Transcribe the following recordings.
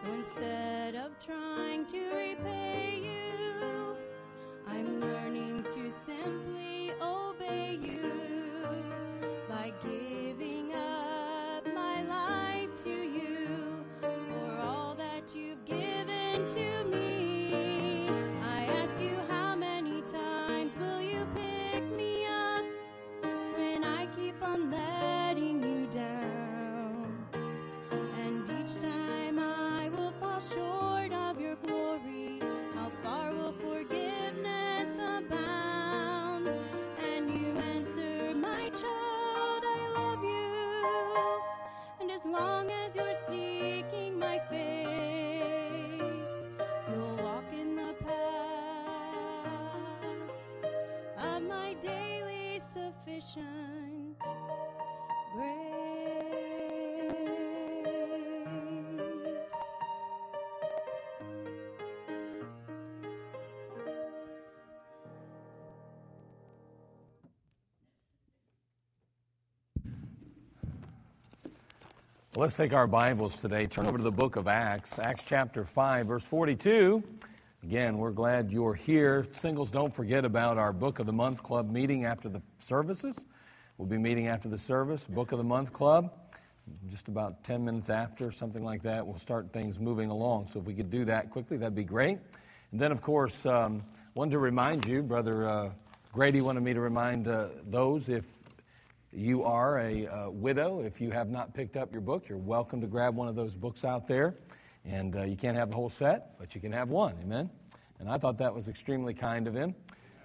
So instead of trying to repay you, I'm learning to simply obey you by giving up my life to you for all that you've given to Let's take our Bibles today. Turn over to the book of Acts, Acts chapter 5, verse 42. Again, we're glad you're here. Singles, don't forget about our Book of the Month Club meeting after the services. We'll be meeting after the service, Book of the Month Club. Just about 10 minutes after, something like that, we'll start things moving along. So if we could do that quickly, that'd be great. And then, of course, um, wanted to remind you, Brother uh, Grady wanted me to remind uh, those if you are a uh, widow, if you have not picked up your book, you're welcome to grab one of those books out there. And uh, you can't have the whole set, but you can have one. Amen? And I thought that was extremely kind of him.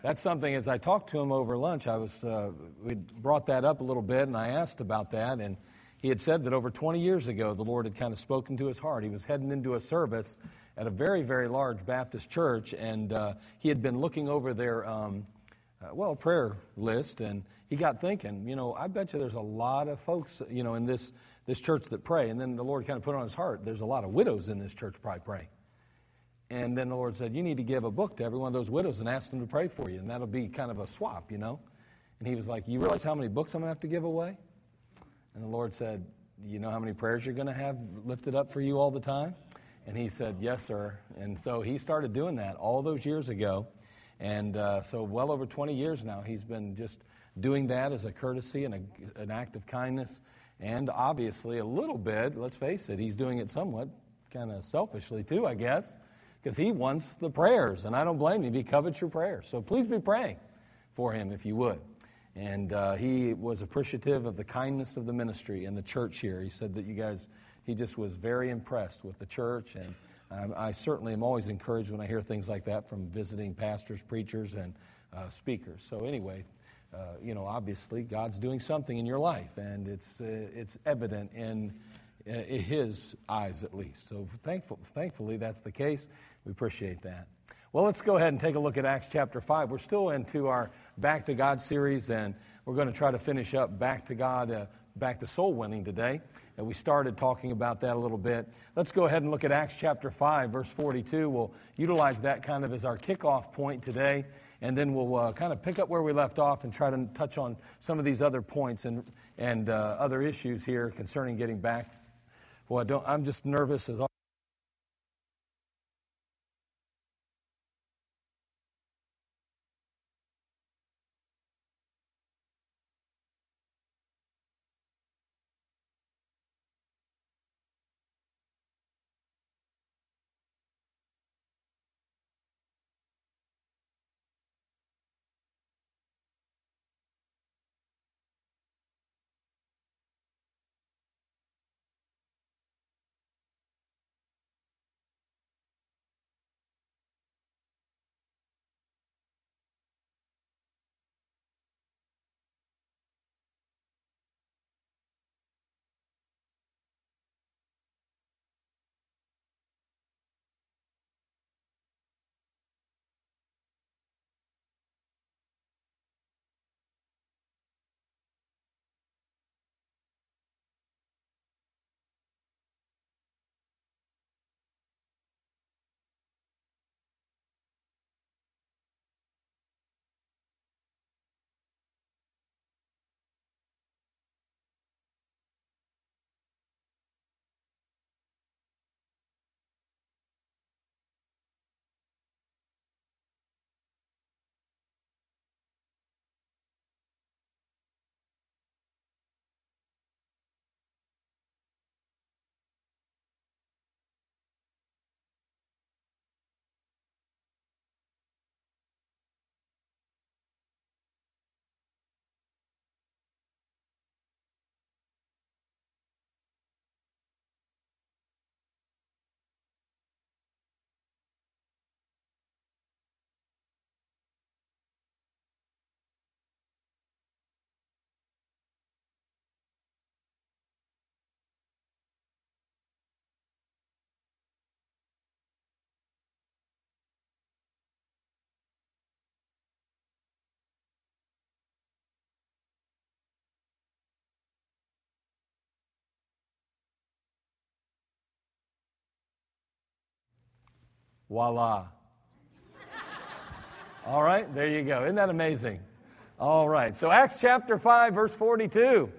That's something, as I talked to him over lunch, I was, uh, we brought that up a little bit, and I asked about that. And he had said that over 20 years ago, the Lord had kind of spoken to his heart. He was heading into a service at a very, very large Baptist church, and uh, he had been looking over their. Um, uh, well, prayer list, and he got thinking, you know, I bet you there's a lot of folks, you know, in this, this church that pray. And then the Lord kind of put on his heart, there's a lot of widows in this church probably praying. And then the Lord said, you need to give a book to every one of those widows and ask them to pray for you. And that'll be kind of a swap, you know. And he was like, you realize how many books I'm going to have to give away? And the Lord said, you know how many prayers you're going to have lifted up for you all the time? And he said, yes, sir. And so he started doing that all those years ago. And uh, so, well over 20 years now, he's been just doing that as a courtesy and a, an act of kindness. And obviously, a little bit, let's face it, he's doing it somewhat kind of selfishly too, I guess, because he wants the prayers. And I don't blame him. He covets your prayers. So please be praying for him if you would. And uh, he was appreciative of the kindness of the ministry and the church here. He said that you guys, he just was very impressed with the church and I certainly am always encouraged when I hear things like that from visiting pastors, preachers, and uh, speakers. So, anyway, uh, you know, obviously God's doing something in your life, and it's, uh, it's evident in, uh, in His eyes at least. So, thankful, thankfully, that's the case. We appreciate that. Well, let's go ahead and take a look at Acts chapter 5. We're still into our Back to God series, and we're going to try to finish up Back to God, uh, Back to Soul Winning today. And we started talking about that a little bit. Let's go ahead and look at Acts chapter 5, verse 42. We'll utilize that kind of as our kickoff point today, and then we'll uh, kind of pick up where we left off and try to touch on some of these other points and, and uh, other issues here concerning getting back. Well, I don't, I'm just nervous as Voila. All right, there you go. Isn't that amazing? All right, so Acts chapter 5, verse 42.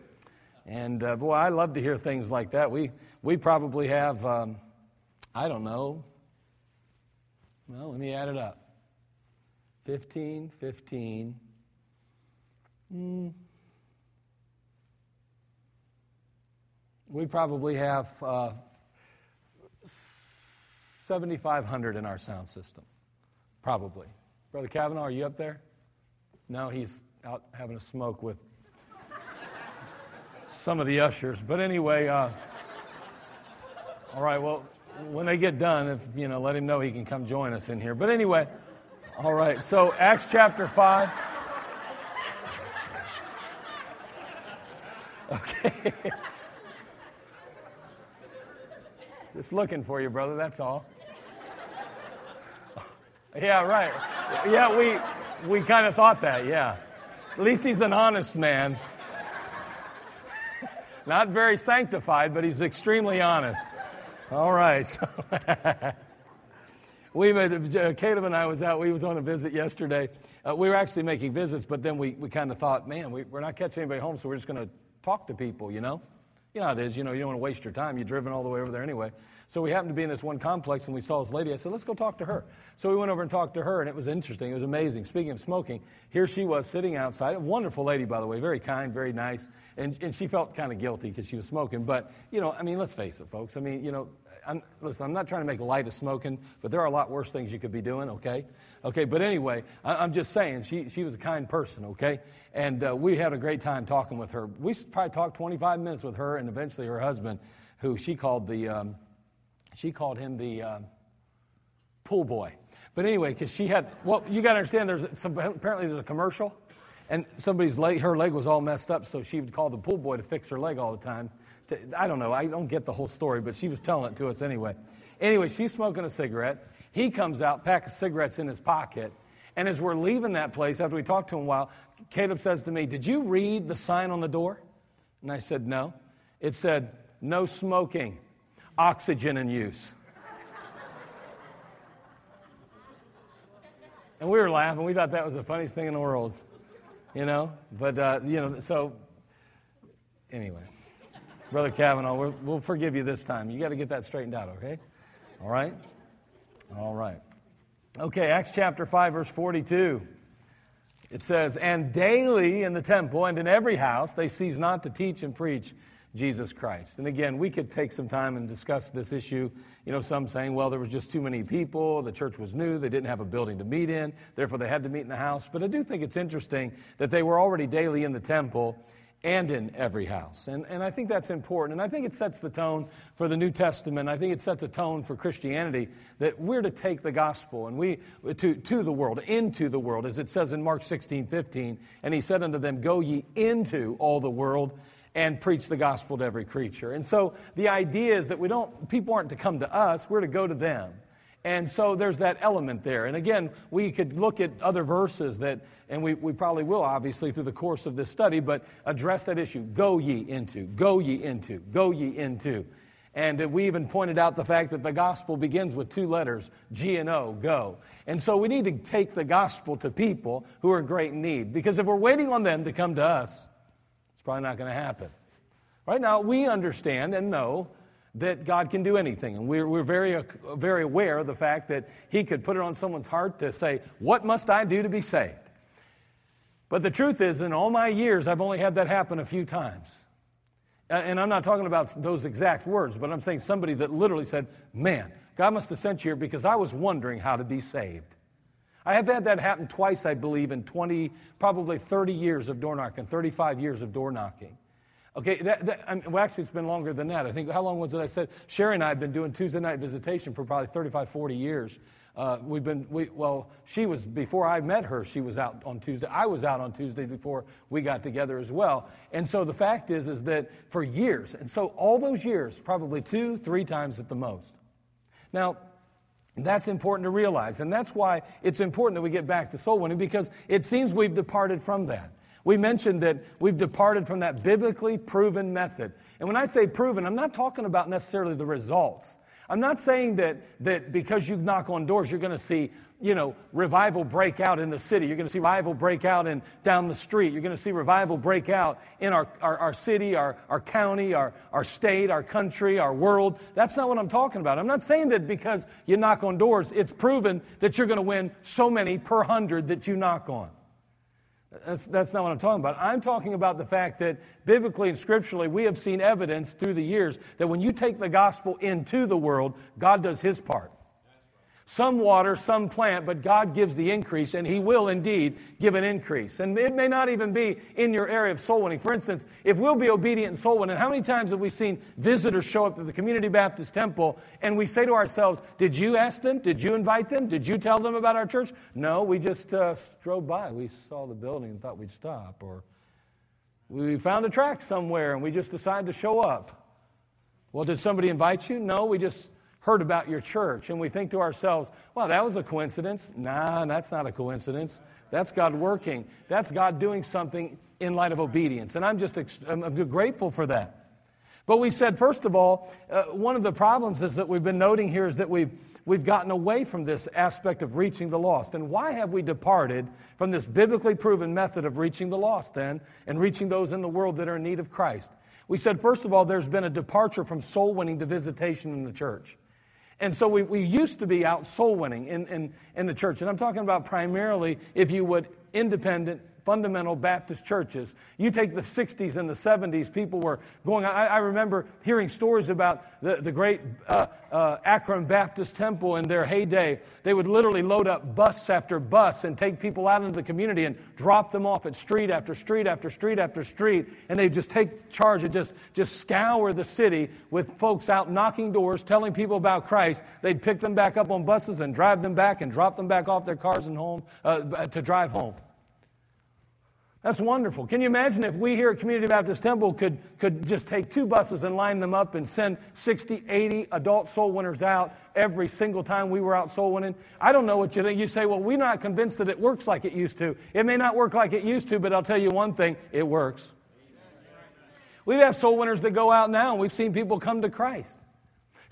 And uh, boy, I love to hear things like that. We, we probably have, um, I don't know, well, let me add it up 15, 15. Mm. We probably have uh, 7,500 in our sound system. Probably. Brother Kavanaugh, are you up there? No, he's out having a smoke with some of the ushers. But anyway, uh, all right, well, when they get done, if you know, let him know he can come join us in here. But anyway, all right, so Acts chapter 5. Okay. Just looking for you, brother, that's all. Yeah, right. Yeah, we we kind of thought that, yeah. At least he's an honest man. Not very sanctified, but he's extremely honest. All right. So we uh, Caleb and I was out. We was on a visit yesterday. Uh, we were actually making visits, but then we, we kind of thought, man, we, we're not catching anybody home, so we're just going to talk to people, you know? You know how it is. You know, you don't want to waste your time. You're driven all the way over there anyway. So we happened to be in this one complex and we saw this lady. I said, let's go talk to her. So we went over and talked to her, and it was interesting. It was amazing. Speaking of smoking, here she was sitting outside. A wonderful lady, by the way, very kind, very nice. And, and she felt kind of guilty because she was smoking. But, you know, I mean, let's face it, folks. I mean, you know, I'm, listen, I'm not trying to make light of smoking, but there are a lot worse things you could be doing, okay? Okay, but anyway, I, am just saying, she, she was a kind person, okay? And uh, we had a great time talking with her. We probably talked 25 minutes with her and eventually her husband, who she called the, um, she called him the uh, pool boy. But anyway, because she had, well, you got to understand, there's some, apparently there's a commercial, and somebody's leg, her leg was all messed up, so she would call the pool boy to fix her leg all the time. To, I don't know, I don't get the whole story, but she was telling it to us anyway. Anyway, she's smoking a cigarette. He comes out, pack of cigarettes in his pocket, and as we're leaving that place, after we talked to him a while, Caleb says to me, Did you read the sign on the door? And I said, No. It said, No smoking oxygen in use. and we were laughing. We thought that was the funniest thing in the world, you know? But, uh, you know, so anyway, Brother Kavanaugh, we will forgive you this time. You got to get that straightened out, okay? All right? All right. Okay, Acts chapter 5, verse 42. It says, And daily in the temple and in every house they cease not to teach and preach Jesus Christ. And again, we could take some time and discuss this issue. You know, some saying, well, there was just too many people, the church was new, they didn't have a building to meet in, therefore they had to meet in the house. But I do think it's interesting that they were already daily in the temple and in every house. And, and I think that's important. And I think it sets the tone for the New Testament. I think it sets a tone for Christianity that we're to take the gospel and we to, to the world, into the world, as it says in Mark 16, 15. And he said unto them, Go ye into all the world and preach the gospel to every creature. And so the idea is that we don't, people aren't to come to us, we're to go to them. And so there's that element there. And again, we could look at other verses that, and we, we probably will obviously through the course of this study, but address that issue. Go ye into, go ye into, go ye into. And we even pointed out the fact that the gospel begins with two letters, G and O, go. And so we need to take the gospel to people who are in great need. Because if we're waiting on them to come to us, probably not going to happen. Right now, we understand and know that God can do anything. And we're, we're very, very aware of the fact that He could put it on someone's heart to say, What must I do to be saved? But the truth is, in all my years, I've only had that happen a few times. And I'm not talking about those exact words, but I'm saying somebody that literally said, Man, God must have sent you here because I was wondering how to be saved. I have had that happen twice, I believe, in 20, probably 30 years of door knocking, 35 years of door knocking. Okay, that, that, I mean, well, actually, it's been longer than that. I think, how long was it? I said, Sherry and I have been doing Tuesday night visitation for probably 35, 40 years. Uh, we've been, we, well, she was, before I met her, she was out on Tuesday. I was out on Tuesday before we got together as well. And so the fact is, is that for years, and so all those years, probably two, three times at the most. Now, that's important to realize. And that's why it's important that we get back to soul winning because it seems we've departed from that. We mentioned that we've departed from that biblically proven method. And when I say proven, I'm not talking about necessarily the results. I'm not saying that, that because you knock on doors, you're going to see, you know, revival break out in the city. You're going to see revival break out in, down the street. You're going to see revival break out in our, our, our city, our, our county, our, our state, our country, our world. That's not what I'm talking about. I'm not saying that because you knock on doors, it's proven that you're going to win so many per hundred that you knock on. That's, that's not what I'm talking about. I'm talking about the fact that biblically and scripturally, we have seen evidence through the years that when you take the gospel into the world, God does his part. Some water, some plant, but God gives the increase, and He will indeed give an increase. And it may not even be in your area of soul winning. For instance, if we'll be obedient in soul winning, how many times have we seen visitors show up to the Community Baptist Temple and we say to ourselves, Did you ask them? Did you invite them? Did you tell them about our church? No, we just uh, drove by. We saw the building and thought we'd stop. Or we found a tract somewhere and we just decided to show up. Well, did somebody invite you? No, we just heard about your church. And we think to ourselves, well, that was a coincidence. Nah, that's not a coincidence. That's God working. That's God doing something in light of obedience. And I'm just I'm grateful for that. But we said, first of all, uh, one of the problems is that we've been noting here is that we've, we've gotten away from this aspect of reaching the lost. And why have we departed from this biblically proven method of reaching the lost then and reaching those in the world that are in need of Christ? We said, first of all, there's been a departure from soul winning to visitation in the church. And so we, we used to be out soul winning in, in, in the church. And I'm talking about primarily, if you would, independent fundamental Baptist churches. You take the 60s and the 70s, people were going. I, I remember hearing stories about the, the great uh, uh, Akron Baptist Temple in their heyday. They would literally load up bus after bus and take people out into the community and drop them off at street after street after street after street. And they'd just take charge and just, just scour the city with folks out knocking doors, telling people about Christ. They'd pick them back up on buses and drive them back and drop them back off their cars and home uh, to drive home. That's wonderful. Can you imagine if we here at Community Baptist Temple could, could just take two buses and line them up and send 60, 80 adult soul winners out every single time we were out soul winning? I don't know what you think. You say, well, we're not convinced that it works like it used to. It may not work like it used to, but I'll tell you one thing it works. We have soul winners that go out now, and we've seen people come to Christ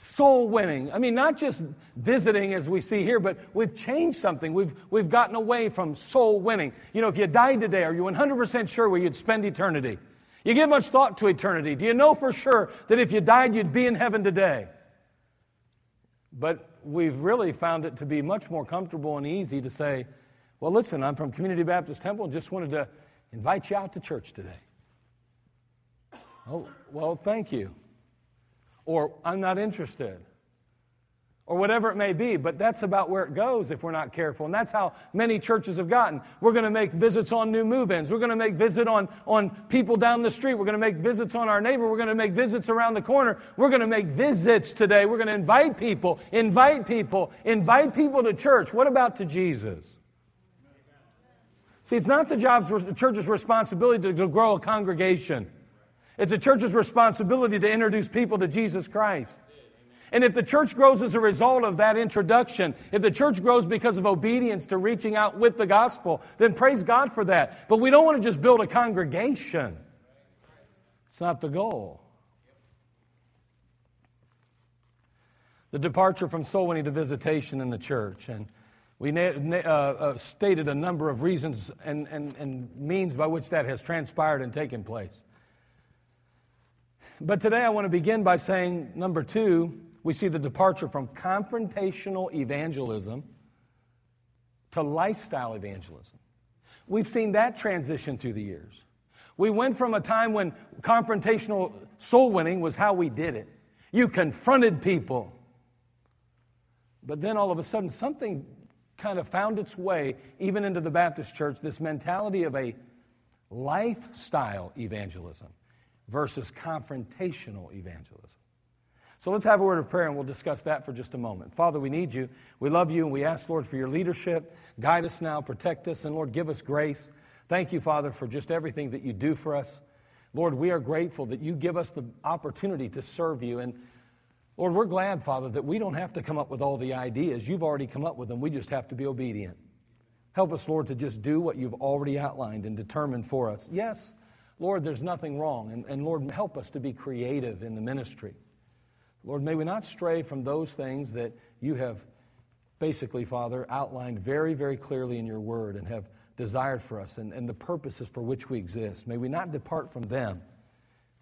soul winning. I mean, not just visiting as we see here, but we've changed something. We've, we've gotten away from soul winning. You know, if you died today, are you 100% sure where you'd spend eternity? You give much thought to eternity. Do you know for sure that if you died, you'd be in heaven today? But we've really found it to be much more comfortable and easy to say, well, listen, I'm from Community Baptist Temple and just wanted to invite you out to church today. Oh, well, thank you or I'm not interested, or whatever it may be. But that's about where it goes if we're not careful. And that's how many churches have gotten. We're going to make visits on new move ins. We're going to make visit on, on people down the street. We're going to make visits on our neighbor. We're going to make visits around the corner. We're going to make visits today. We're going to invite people, invite people, invite people to church. What about to Jesus? See, it's not the job's, the church's responsibility to grow a congregation. It's a church's responsibility to introduce people to Jesus Christ. And if the church grows as a result of that introduction, if the church grows because of obedience to reaching out with the gospel, then praise God for that. But we don't want to just build a congregation. It's not the goal. The departure from soul winning to visitation in the church. And we uh, uh, stated a number of reasons and, and, and means by which that has transpired and taken place. But today I want to begin by saying number two, we see the departure from confrontational evangelism to lifestyle evangelism. We've seen that transition through the years. We went from a time when confrontational soul winning was how we did it. You confronted people. But then all of a sudden, something kind of found its way even into the Baptist church this mentality of a lifestyle evangelism versus confrontational evangelism. So let's have a word of prayer and we'll discuss that for just a moment. Father, we need you. We love you and we ask, Lord, for your leadership. Guide us now, protect us, and Lord, give us grace. Thank you, Father, for just everything that you do for us. Lord, we are grateful that you give us the opportunity to serve you. And Lord, we're glad, Father, that we don't have to come up with all the ideas. You've already come up with them. We just have to be obedient. Help us, Lord, to just do what you've already outlined and determined for us. Yes, Lord, there's nothing wrong. And, and Lord, help us to be creative in the ministry. Lord, may we not stray from those things that you have basically, Father, outlined very, very clearly in your word and have desired for us and, and the purposes for which we exist. May we not depart from them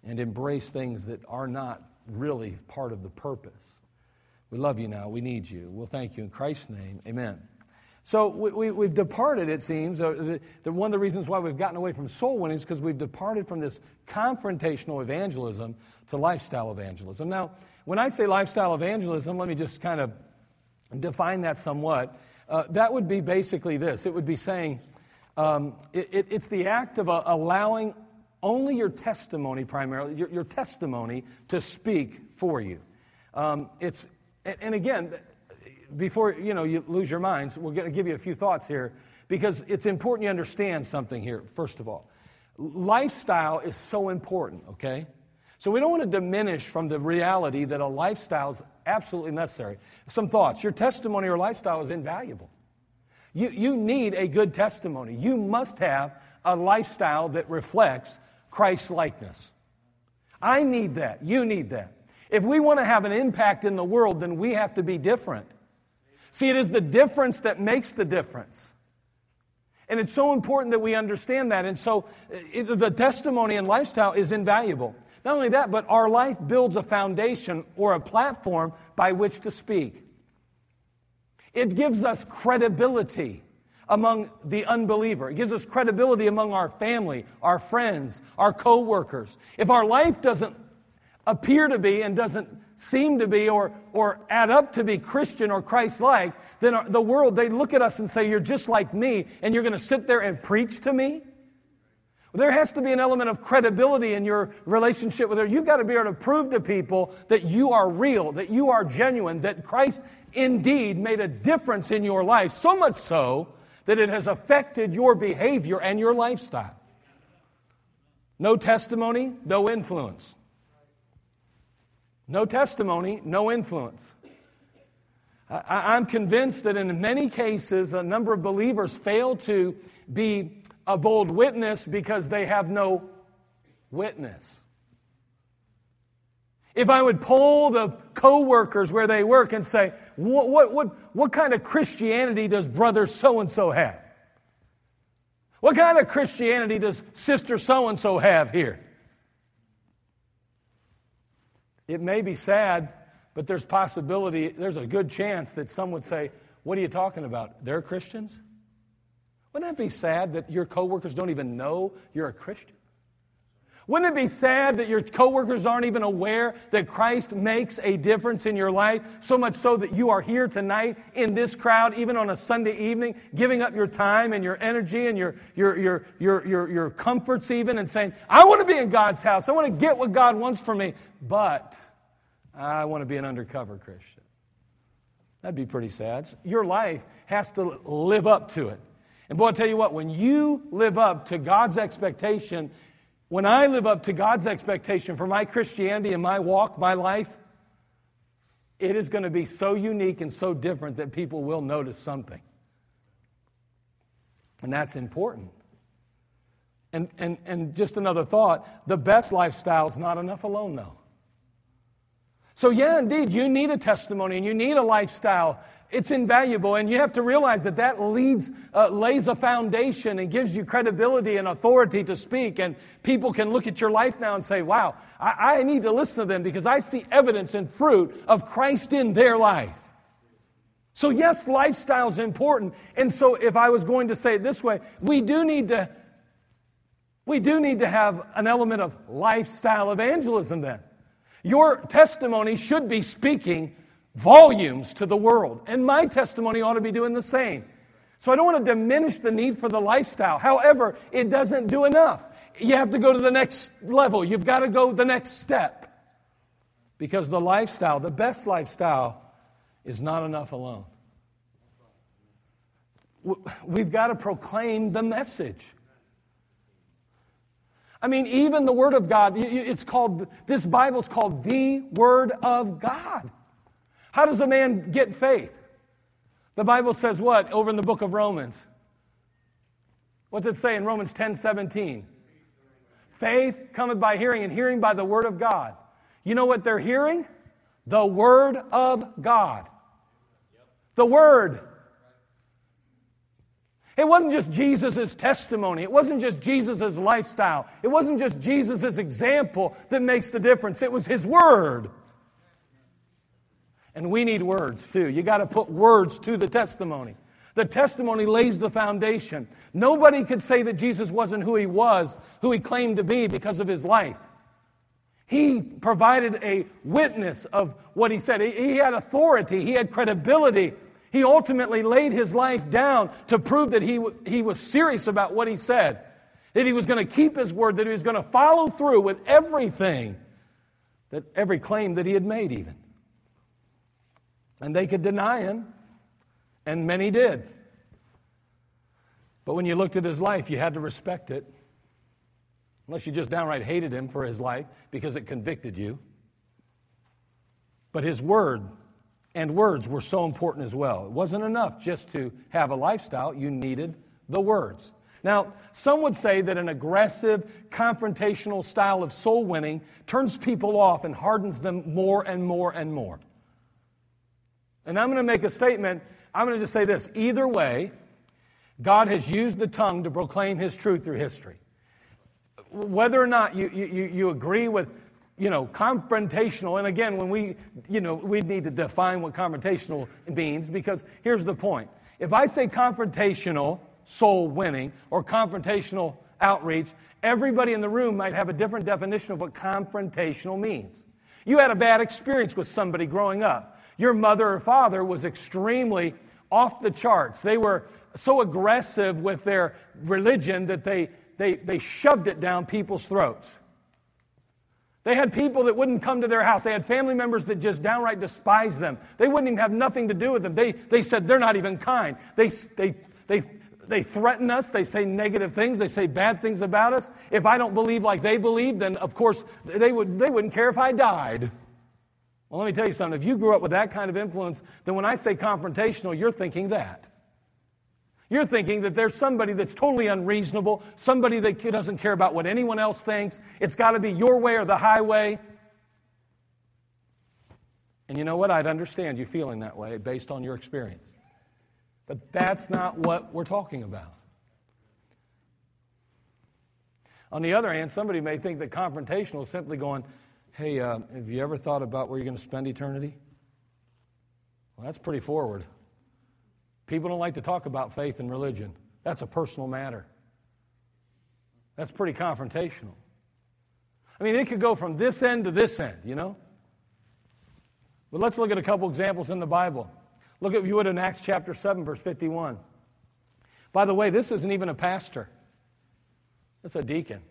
and embrace things that are not really part of the purpose. We love you now. We need you. We'll thank you in Christ's name. Amen. So we, have we, departed, it seems. Uh, the, the, one of the reasons why we've gotten away from soul winning is because we've departed from this confrontational evangelism to lifestyle evangelism. Now, when I say lifestyle evangelism, let me just kind of define that somewhat. Uh, that would be basically this it would be saying um, it, it, it's the act of uh, allowing only your testimony, primarily, your, your, testimony, to speak for you. Um, it's, and, and again, before you know you lose your minds, we're going to give you a few thoughts here because it's important you understand something here. First of all, lifestyle is so important. Okay, so we don't want to diminish from the reality that a lifestyle is absolutely necessary. Some thoughts: your testimony or lifestyle is invaluable. You you need a good testimony. You must have a lifestyle that reflects Christ likeness. I need that. You need that. If we want to have an impact in the world, then we have to be different. See, it is the difference that makes the difference. And it's so important that we understand that. And so uh, it, the testimony and lifestyle is invaluable. Not only that, but our life builds a foundation or a platform by which to speak. It gives us credibility among the unbeliever. It gives us credibility among our family, our friends, our coworkers. If our life doesn't appear to be and doesn't seem to be or, or add up to be Christian or Christ like, then the world, they look at us and say, You're just like me, and you're going to sit there and preach to me? There has to be an element of credibility in your relationship with her. You've got to be able to prove to people that you are real, that you are genuine, that Christ indeed made a difference in your life, so much so that it has affected your behavior and your lifestyle. No testimony, no influence. No testimony, no influence. I, am convinced that in many cases, a number of believers fail to be a bold witness because they have no witness. If I would poll the co-workers where they work and say, what, what, what, what kind of Christianity does brother so and so have? What kind of Christianity does sister so and so have here? It may be sad, but there's possibility, there's a good chance that some would say, What are you talking about? They're Christians? Wouldn't that be sad that your coworkers don't even know you're a Christian? Wouldn't it be sad that your coworkers aren't even aware that Christ makes a difference in your life, so much so that you are here tonight in this crowd, even on a Sunday evening, giving up your time and your energy and your, your, your, your, your, your comforts, even, and saying, I want to be in God's house. I want to get what God wants for me, but I want to be an undercover Christian. That'd be pretty sad. Your life has to live up to it. And boy, I'll tell you what, when you live up to God's expectation, when I live up to God's expectation for my Christianity and my walk, my life, it is going to be so unique and so different that people will notice something. And that's important. And, and, and just another thought the best lifestyle is not enough alone, though. So, yeah, indeed, you need a testimony and you need a lifestyle. It's invaluable, and you have to realize that that leads, uh, lays a foundation and gives you credibility and authority to speak. And people can look at your life now and say, wow, I, I need to listen to them because I see evidence and fruit of Christ in their life. So, yes, lifestyle is important. And so, if I was going to say it this way, we do need to. We do need to have an element of lifestyle evangelism then. Your testimony should be speaking volumes to the world, and my testimony ought to be doing the same. So I don't want to diminish the need for the lifestyle. However, it doesn't do enough. You have to go to the next level, you've got to go the next step. Because the lifestyle, the best lifestyle, is not enough alone. We've got to proclaim the message. I mean, even the Word of God, it's called, this Bible's called the Word of God. How does a man get faith? The Bible says what over in the book of Romans? What's it say in Romans 10 17? Faith cometh by hearing, and hearing by the Word of God. You know what they're hearing? The Word of God. The Word. It wasn't just Jesus' testimony. It wasn't just Jesus' lifestyle. It wasn't just Jesus' example that makes the difference. It was His Word. And we need words too. You got to put words to the testimony. The testimony lays the foundation. Nobody could say that Jesus wasn't who he was, who he claimed to be because of his life. He provided a witness of what he said. He had authority, he had credibility. He ultimately laid his life down to prove that he, he was serious about what he said, that he was going to keep his word, that he was going to follow through with everything, that every claim that he had made, even. And they could deny him, and many did. But when you looked at his life, you had to respect it. Unless you just downright hated him for his life because it convicted you. But his word and words were so important as well. It wasn't enough just to have a lifestyle, you needed the words. Now, some would say that an aggressive, confrontational style of soul winning turns people off and hardens them more and more and more. And I'm going to make a statement. I'm going to just say this. Either way, God has used the tongue to proclaim his truth through history. Whether or not you, you, you agree with, you know, confrontational, and again, when we, you know, we need to define what confrontational means because here's the point. If I say confrontational soul winning or confrontational outreach, everybody in the room might have a different definition of what confrontational means. You had a bad experience with somebody growing up. Your mother or father was extremely off the charts. They were so aggressive with their religion that they, they, they shoved it down people's throats. They had people that wouldn't come to their house. They had family members that just downright despised them. They wouldn't even have nothing to do with them. They, they said they're not even kind. They, they, they, they threaten us. They say negative things. They say bad things about us. If I don't believe like they believe, then of course they, would, they wouldn't care if I died. Well, let me tell you something. If you grew up with that kind of influence, then when I say confrontational, you're thinking that. You're thinking that there's somebody that's totally unreasonable, somebody that doesn't care about what anyone else thinks. It's got to be your way or the highway. And you know what? I'd understand you feeling that way based on your experience. But that's not what we're talking about. On the other hand, somebody may think that confrontational is simply going, Hey, uh, have you ever thought about where you're going to spend eternity? Well, that's pretty forward. People don't like to talk about faith and religion. That's a personal matter. That's pretty confrontational. I mean, it could go from this end to this end, you know? But let's look at a couple examples in the Bible. Look at, you would, in Acts chapter 7, verse 51. By the way, this isn't even a pastor, it's a deacon.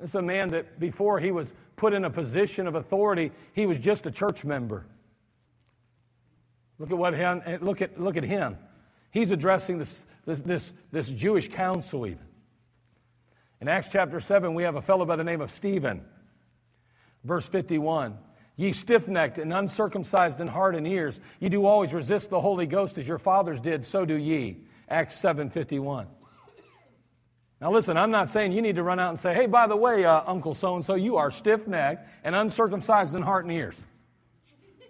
It's a man that before he was put in a position of authority, he was just a church member. Look at what him, look at, look at him. He's addressing this, this, this, this Jewish council even. In Acts chapter 7, we have a fellow by the name of Stephen. Verse 51. Ye stiff necked and uncircumcised in heart and ears, ye do always resist the Holy Ghost as your fathers did, so do ye. Acts 7 51. Now, listen, I'm not saying you need to run out and say, hey, by the way, uh, Uncle so and so, you are stiff necked and uncircumcised in heart and ears.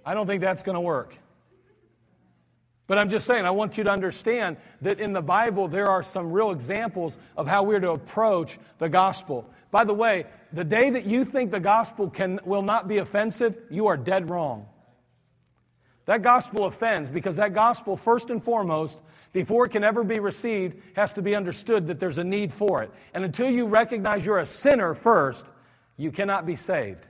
I don't think that's going to work. But I'm just saying, I want you to understand that in the Bible, there are some real examples of how we're to approach the gospel. By the way, the day that you think the gospel can, will not be offensive, you are dead wrong. That gospel offends because that gospel, first and foremost, before it can ever be received, has to be understood that there's a need for it. And until you recognize you're a sinner first, you cannot be saved.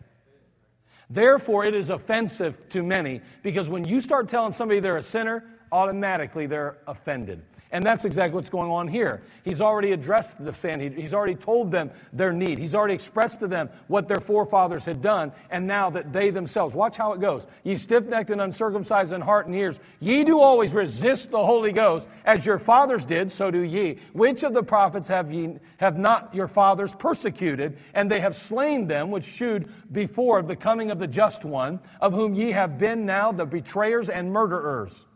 Therefore, it is offensive to many because when you start telling somebody they're a sinner, automatically they're offended. And that's exactly what's going on here. He's already addressed the sin. He's already told them their need. He's already expressed to them what their forefathers had done, and now that they themselves, watch how it goes. Ye stiff necked and uncircumcised in heart and ears, ye do always resist the Holy Ghost, as your fathers did, so do ye. Which of the prophets have ye have not your fathers persecuted, and they have slain them which shewed before the coming of the just one, of whom ye have been now the betrayers and murderers?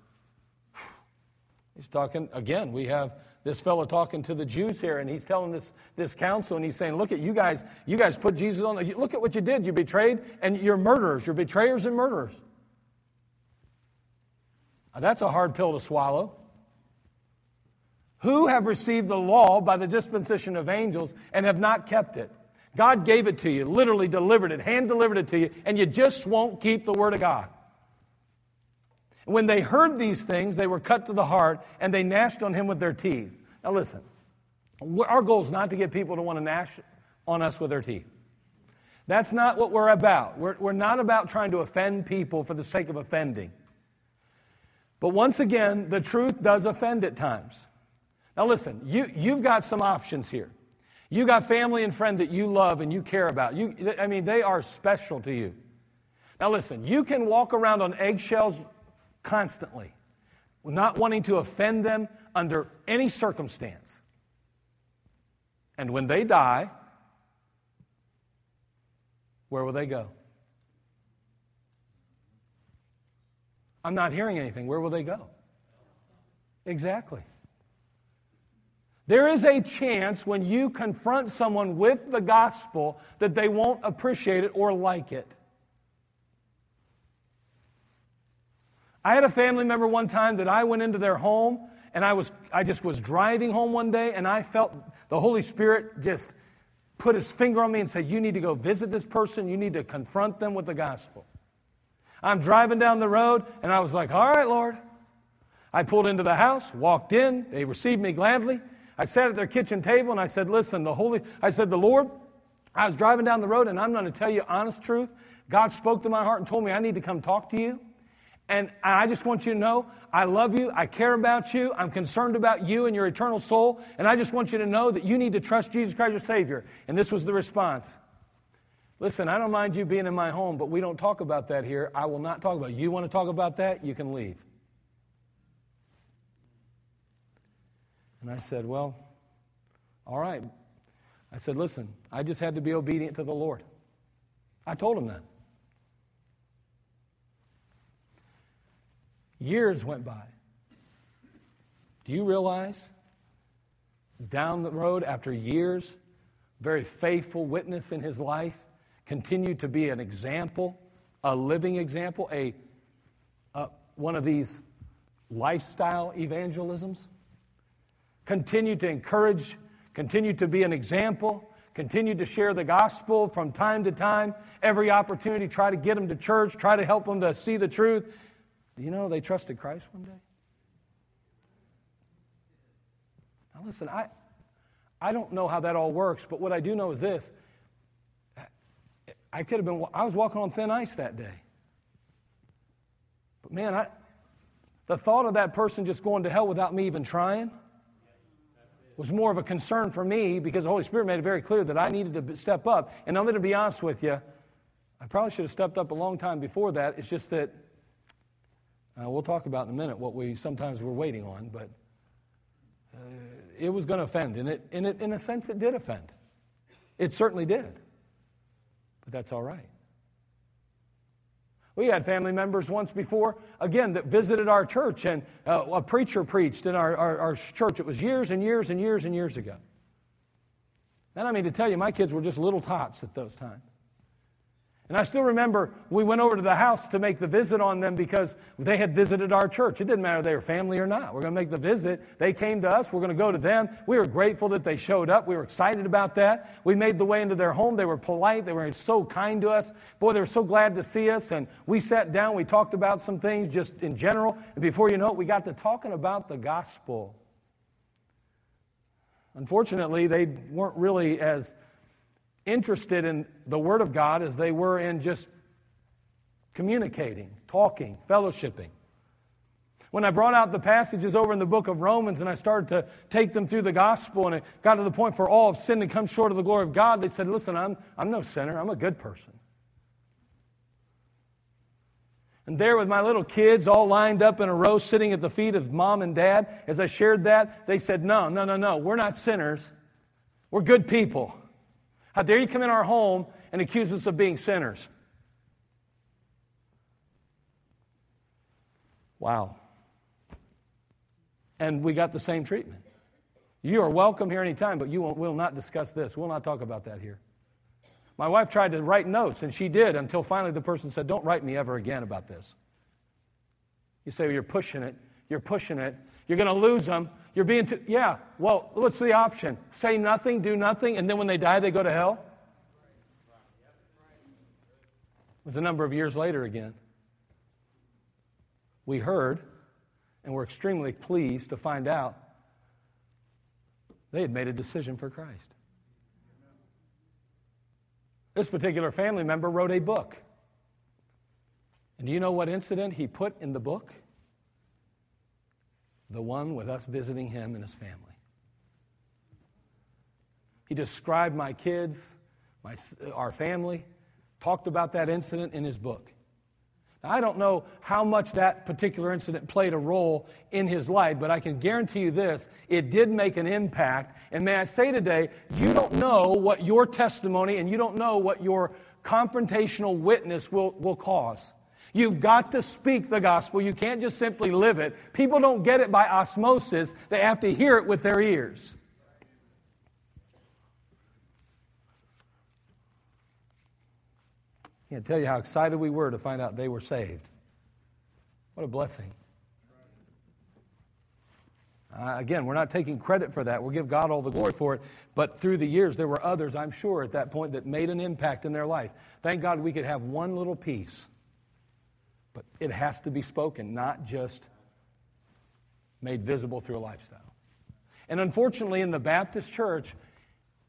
He's talking, again, we have this fellow talking to the Jews here, and he's telling this, this council, and he's saying, Look at you guys, you guys put Jesus on, the, look at what you did. You betrayed, and you're murderers. You're betrayers and murderers. Now, that's a hard pill to swallow. Who have received the law by the dispensation of angels and have not kept it? God gave it to you, literally delivered it, hand delivered it to you, and you just won't keep the word of God. When they heard these things, they were cut to the heart and they gnashed on him with their teeth. Now, listen, our goal is not to get people to want to gnash on us with their teeth. That's not what we're about. We're, we're not about trying to offend people for the sake of offending. But once again, the truth does offend at times. Now, listen, you, you've got some options here. You got family and friend that you love and you care about. You, I mean, they are special to you. Now, listen, you can walk around on eggshells constantly, not wanting to offend them under any circumstance. And when they die, where will they go? I'm not hearing anything. Where will they go? Exactly. There is a chance when you confront someone with the gospel that they won't appreciate it or like it. I had a family member one time that I went into their home and I was I just was driving home one day and I felt the Holy Spirit just put his finger on me and said, You need to go visit this person, you need to confront them with the gospel. I'm driving down the road and I was like, All right, Lord. I pulled into the house, walked in, they received me gladly. I sat at their kitchen table and I said, Listen, the Holy, I said, The Lord, I was driving down the road and I'm going to tell you honest truth. God spoke to my heart and told me I need to come talk to you. And I just want you to know I love you. I care about you. I'm concerned about you and your eternal soul. And I just want you to know that you need to trust Jesus Christ your Savior. And this was the response. Listen, I don't mind you being in my home, but we don't talk about that here. I will not talk about it. You want to talk about that? You can leave. And I said, Well, all right. I said, Listen, I just had to be obedient to the Lord. I told him that. Years went by. Do you realize down the road after years, very faithful witness in his life, continued to be an example, a living example, a, a one of these lifestyle evangelisms? Continued to encourage, continued to be an example, continued to share the gospel from time to time, every opportunity, try to get him to church, try to help him to see the truth. You know they trusted Christ one day? Now, listen, I, I don't know how that all works, but what I do know is this. I could have been, I was walking on thin ice that day. But man, I, the thought of that person just going to hell without me even trying was more of a concern for me because the Holy Spirit made it very clear that I needed to step up. And I'm going to be honest with you, I probably should have stepped up a long time before that. It's just that uh, we'll talk about in a minute what we sometimes were waiting on, but uh, it was going to offend. And, it, and it, in a sense, it did offend. It certainly did. But that's all right. We had family members once before, again, that visited our church, and uh, a preacher preached in our, our, our, church. It was years and years and years and years ago. And I mean to tell you, my kids were just little tots at those times. And I still remember we went over to the house to make the visit on them because they had visited our church. It didn't matter if they were family or not. We're going to make the visit. They came to us. We're going to go to them. We were grateful that they showed up. We were excited about that. We made the way into their home. They were polite. They were so kind to us. Boy, they were so glad to see us. And we sat down. We talked about some things just in general. And before you know it, we got to talking about the gospel. Unfortunately, they weren't really as interested in the Word of God as they were in just communicating, talking, fellowshipping. When I brought out the passages over in the book of Romans and I started to take them through the gospel and it got to the point for all of sin to come short of the glory of God, they said, Listen, I'm, I'm no sinner, I'm a good person. And there with my little kids all lined up in a row sitting at the feet of mom and dad, as I shared that, they said, No, no, no, no, we're not sinners. We're good people. How dare you come in our home and accuse us of being sinners? Wow. And we got the same treatment. You are welcome here anytime, but you will not discuss this. We'll not talk about that here. My wife tried to write notes, and she did until finally the person said, Don't write me ever again about this. You say, well, You're pushing it. You're pushing it. You're going to lose them. You're being too. Yeah, well, what's the option? Say nothing, do nothing, and then when they die, they go to hell? It was a number of years later again. We heard, and we're extremely pleased to find out they had made a decision for Christ. This particular family member wrote a book. And do you know what incident he put in the book? The one with us visiting him and his family. He described my kids, my, our family, talked about that incident in his book. Now, I don't know how much that particular incident played a role in his life, but I can guarantee you this it did make an impact. And may I say today, you don't know what your testimony and you don't know what your confrontational witness will, will cause. You've got to speak the gospel. You can't just simply live it. People don't get it by osmosis, they have to hear it with their ears. Can't tell you how excited we were to find out they were saved. What a blessing. Uh, again, we're not taking credit for that. We'll give God all the glory for it. But through the years, there were others, I'm sure, at that point that made an impact in their life. Thank God we could have one little piece it has to be spoken, not just made visible through a lifestyle. And unfortunately, in the Baptist church,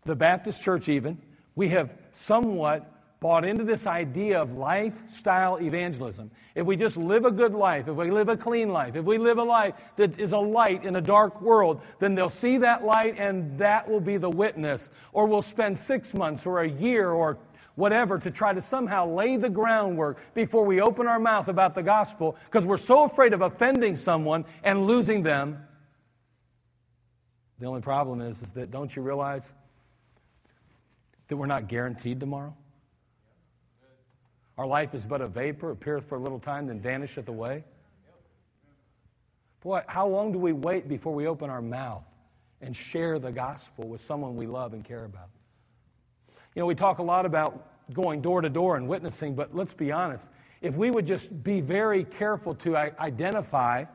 the Baptist church even, we have somewhat bought into this idea of lifestyle evangelism. If we just live a good life, if we live a clean life, if we live a life that is a light in a dark world, then they'll see that light and that will be the witness. Or we'll spend six months or a year or whatever to try to somehow lay the groundwork before we open our mouth about the gospel because we're so afraid of offending someone and losing them. The only problem is, is that don't you realize that we're not guaranteed tomorrow? Our life is but a vapor, appeareth for a little time, then vanisheth away. Boy, how long do we wait before we open our mouth and share the gospel with someone we love and care about? You know, we talk a lot about going door to door and witnessing, but let's be honest. If we would just be very careful to identify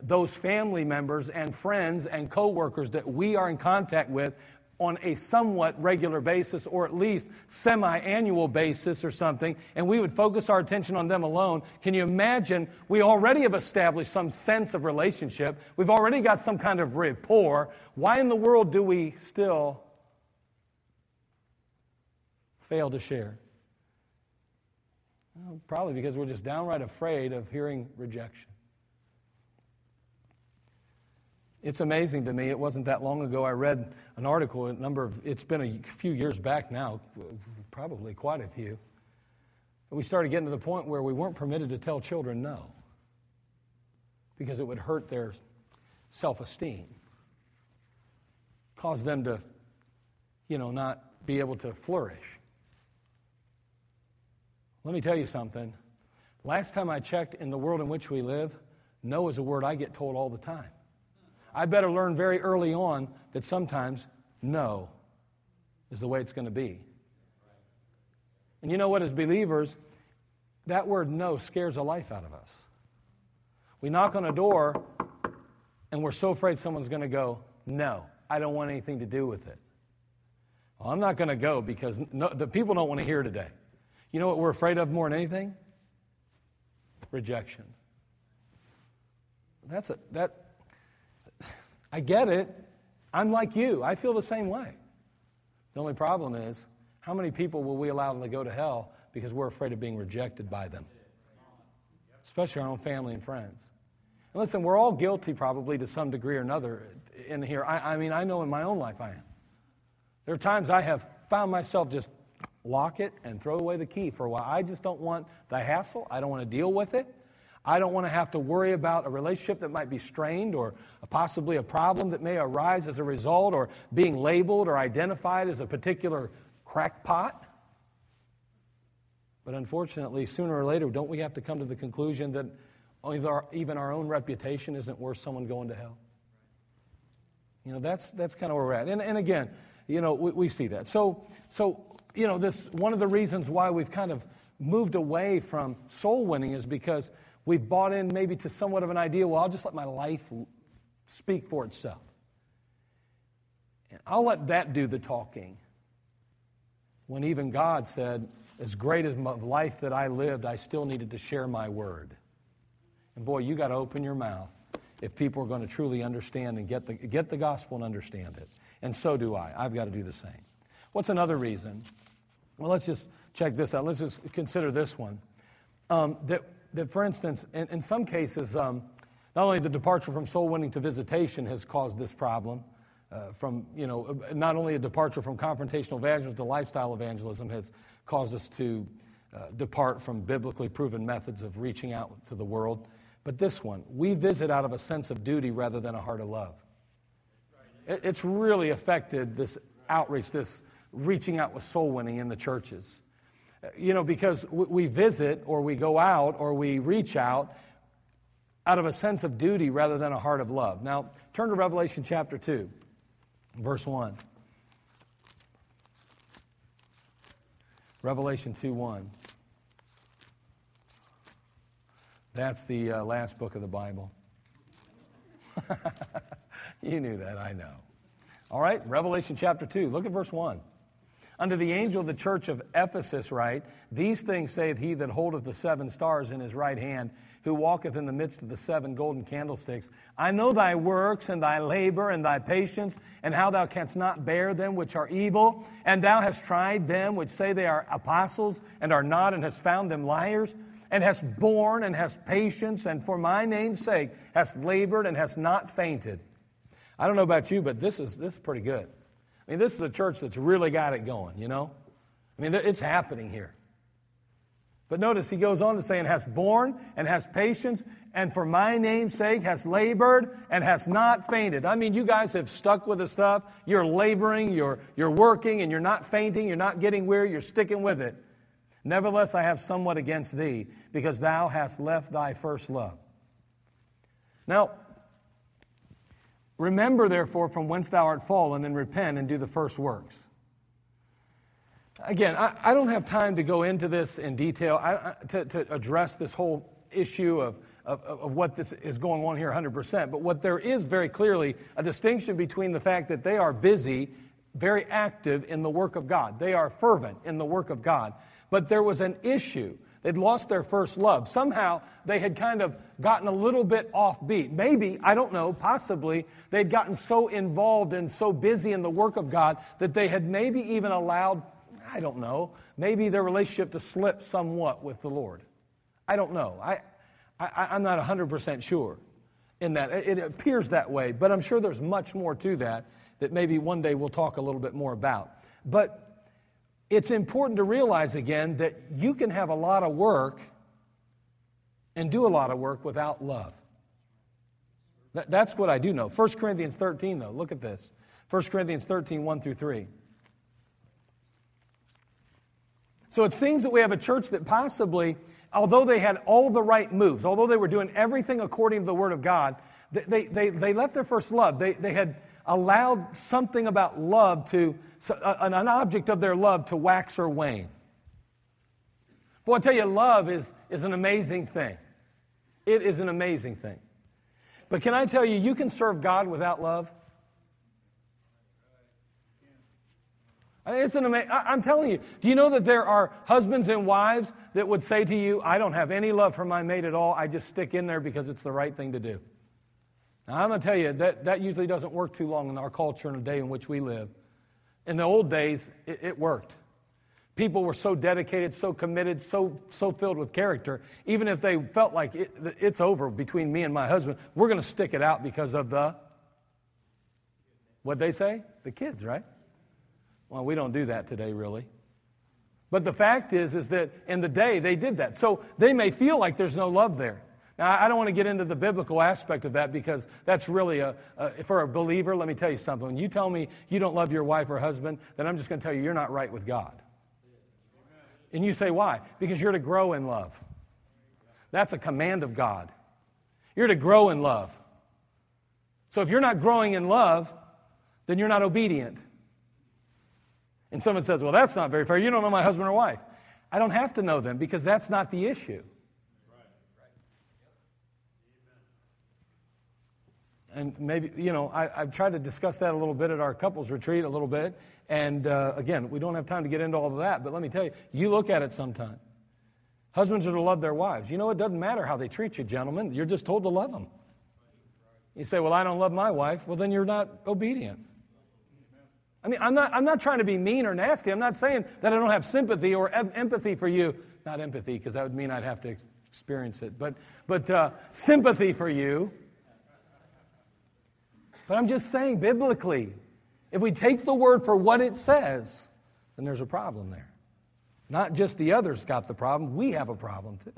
those family members and friends and coworkers that we are in contact with on a somewhat regular basis or at least semi annual basis or something, and we would focus our attention on them alone, can you imagine? We already have established some sense of relationship. We've already got some kind of rapport. Why in the world do we still fail to share? Well, probably because we're just downright afraid of hearing rejection. It's amazing to me. It wasn't that long ago I read an article, a number of, it's been a few years back now, probably quite a few. We started getting to the point where we weren't permitted to tell children no because it would hurt their self esteem, cause them to, you know, not be able to flourish. Let me tell you something. Last time I checked in the world in which we live, no is a word I get told all the time. I better learn very early on that sometimes no is the way it's going to be. And you know what, as believers, that word no scares the life out of us. We knock on a door and we're so afraid someone's going to go, no, I don't want anything to do with it. Well, I'm not going to go because no, the people don't want to hear today. You know what we're afraid of more than anything? Rejection. That's a, that. I get it. I'm like you. I feel the same way. The only problem is, how many people will we allow to go to hell because we're afraid of being rejected by them? Especially our own family and friends. And listen, we're all guilty probably to some degree or another in here. I, I mean, I know in my own life I am. There are times I have found myself just lock it, and throw away the key for a while. I just don't want the hassle. I don't want to deal with it. I don't want to have to worry about a relationship that might be strained or possibly a problem that may arise as a result or being labeled or identified as a particular crackpot. But unfortunately, sooner or later, don't we have to come to the conclusion that even our own reputation isn't worth someone going to hell? You know, that's, that's kind of where we're at. And, and again, you know, we, we see that. So, so, you know, this, one of the reasons why we've kind of moved away from soul winning is because we've bought in maybe to somewhat of an idea, well, I'll just let my life speak for itself. And I'll let that do the talking. When even God said, as great as my life that I lived, I still needed to share my word. And boy, you got to open your mouth if people are going to truly understand and get the, get the gospel and understand it. And so do I. I've got to do the same. What's another reason? Well, let's just check this out. Let's just consider this one. Um, that, that, for instance, in, in some cases, um, not only the departure from soul winning to visitation has caused this problem, uh, from, you know, not only a departure from confrontational evangelism to lifestyle evangelism has caused us to uh, depart from biblically proven methods of reaching out to the world, but this one, we visit out of a sense of duty rather than a heart of love. It, it's really affected this outreach, this reaching out with soul winning in the churches. You know, because we visit or we go out or we reach out out of a sense of duty rather than a heart of love. Now, turn to Revelation chapter 2, verse 1. Revelation 2 1. That's the uh, last book of the Bible. you knew that, I know. All right, Revelation chapter 2. Look at verse 1. Unto the angel of the church of Ephesus write, These things saith he that holdeth the seven stars in his right hand, who walketh in the midst of the seven golden candlesticks. I know thy works and thy labor and thy patience, and how thou canst not bear them which are evil, and thou hast tried them which say they are apostles and are not, and hast found them liars and hast borne and hast patience, and for my name's sake hast labored and hast not fainted. I don't know about you, but this is, this is pretty good. I mean, this is a church that's really got it going, you know? I mean, it's happening here. But notice he goes on to say, and has borne and has patience, and for my name's sake has labored and has not fainted. I mean, you guys have stuck with the stuff. You're laboring, you're, you're working, and you're not fainting, you're not getting weary, you're sticking with it. Nevertheless, I have somewhat against thee, because thou hast left thy first love. Now, remember therefore from whence thou art fallen, and repent and do the first works. Again, I, I don't have time to go into this in detail, I, to, to address this whole issue of, of, of, what this is going on here 100%. But what there is very clearly a distinction between the fact that they are busy, very active in the work of God, they are fervent in the work of God but there was an issue. They'd lost their first love. Somehow they had kind of gotten a little bit offbeat. Maybe, I don't know, possibly they'd gotten so involved and so busy in the work of God that they had maybe even allowed, I don't know, maybe their relationship to slip somewhat with the Lord. I don't know. I, I, am not 100% sure in that. It appears that way, but I'm sure there's much more to that that maybe one day we'll talk a little bit more about. But it's important to realize again that you can have a lot of work and do a lot of work without love. That, that's what I do know. 1 Corinthians 13, though, look at this. 1 Corinthians 13, 1 through 3. So it seems that we have a church that possibly, although they had all the right moves, although they were doing everything according to the Word of God, they, they, they left their first love. They, they had allowed something about love to, uh, an object of their love to wax or wane. Boy, I tell you, love is, is an amazing thing. It is an amazing thing. But can I tell you, you can serve God without love? It's an amazing, I'm telling you, do you know that there are husbands and wives that would say to you, I don't have any love for my mate at all. I just stick in there because it's the right thing to do. Now, I'm going to tell you that that usually doesn't work too long in our culture and the day in which we live. In the old days, it, it worked. People were so dedicated, so committed, so, so filled with character. Even if they felt like it, it's over between me and my husband, we're going to stick it out because of the, what they say? The kids, right? Well, we don't do that today, really. But the fact is, is that in the day they did that. So they may feel like there's no love there. Now, I don't want to get into the biblical aspect of that because that's really a, a, for a believer. Let me tell you something. When you tell me you don't love your wife or husband, then I'm just going to tell you you're not right with God. And you say, why? Because you're to grow in love. That's a command of God. You're to grow in love. So if you're not growing in love, then you're not obedient. And someone says, Well, that's not very fair. You don't know my husband or wife. I don't have to know them because that's not the issue. And maybe, you know, I, have tried to discuss that a little bit at our couples retreat, a little bit. And uh, again, we don't have time to get into all of that, but let me tell you, you look at it sometime. Husbands are to love their wives. You know, it doesn't matter how they treat you, gentlemen. You're just told to love them. You say, Well, I don't love my wife. Well, then you're not obedient. I mean, I'm not, I'm not trying to be mean or nasty. I'm not saying that I don't have sympathy or em- empathy for you. Not empathy, because that would mean I'd have to experience it, but, but uh, sympathy for you. But I'm just saying, biblically, if we take the word for what it says, then there's a problem there. Not just the others got the problem, we have a problem too.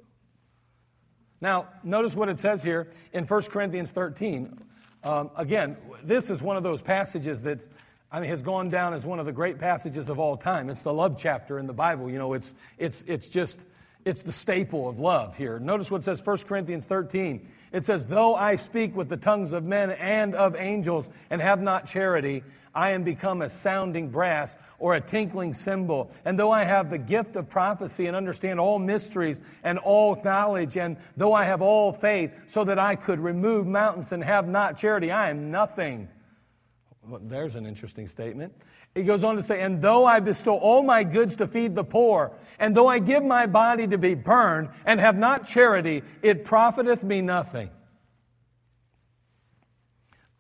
Now, notice what it says here in 1 Corinthians 13. Um, again, this is one of those passages that I mean, has gone down as one of the great passages of all time. It's the love chapter in the Bible. You know, it's, it's, it's just, it's the staple of love here. Notice what it says, 1 Corinthians 13. It says, Though I speak with the tongues of men and of angels and have not charity, I am become a sounding brass or a tinkling cymbal. And though I have the gift of prophecy and understand all mysteries and all knowledge, and though I have all faith so that I could remove mountains and have not charity, I am nothing. Well, there's an interesting statement. He goes on to say, And though I bestow all my goods to feed the poor, and though I give my body to be burned, and have not charity, it profiteth me nothing.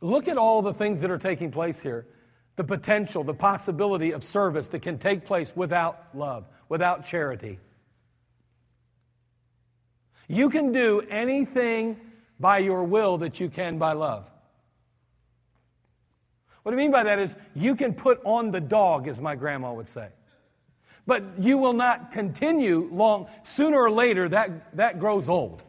Look at all the things that are taking place here the potential, the possibility of service that can take place without love, without charity. You can do anything by your will that you can by love. What I mean by that is you can put on the dog, as my grandma would say. But you will not continue long. Sooner or later, that, that grows old.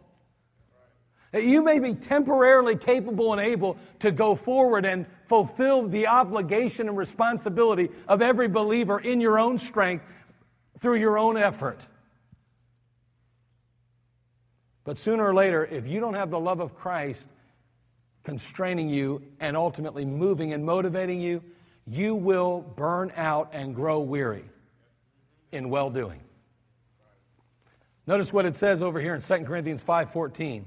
You may be temporarily capable and able to go forward and fulfill the obligation and responsibility of every believer in your own strength through your own effort. But sooner or later, if you don't have the love of Christ constraining you and ultimately moving and motivating you, you will burn out and grow weary in well doing. Notice what it says over here in 2 Corinthians 5:14.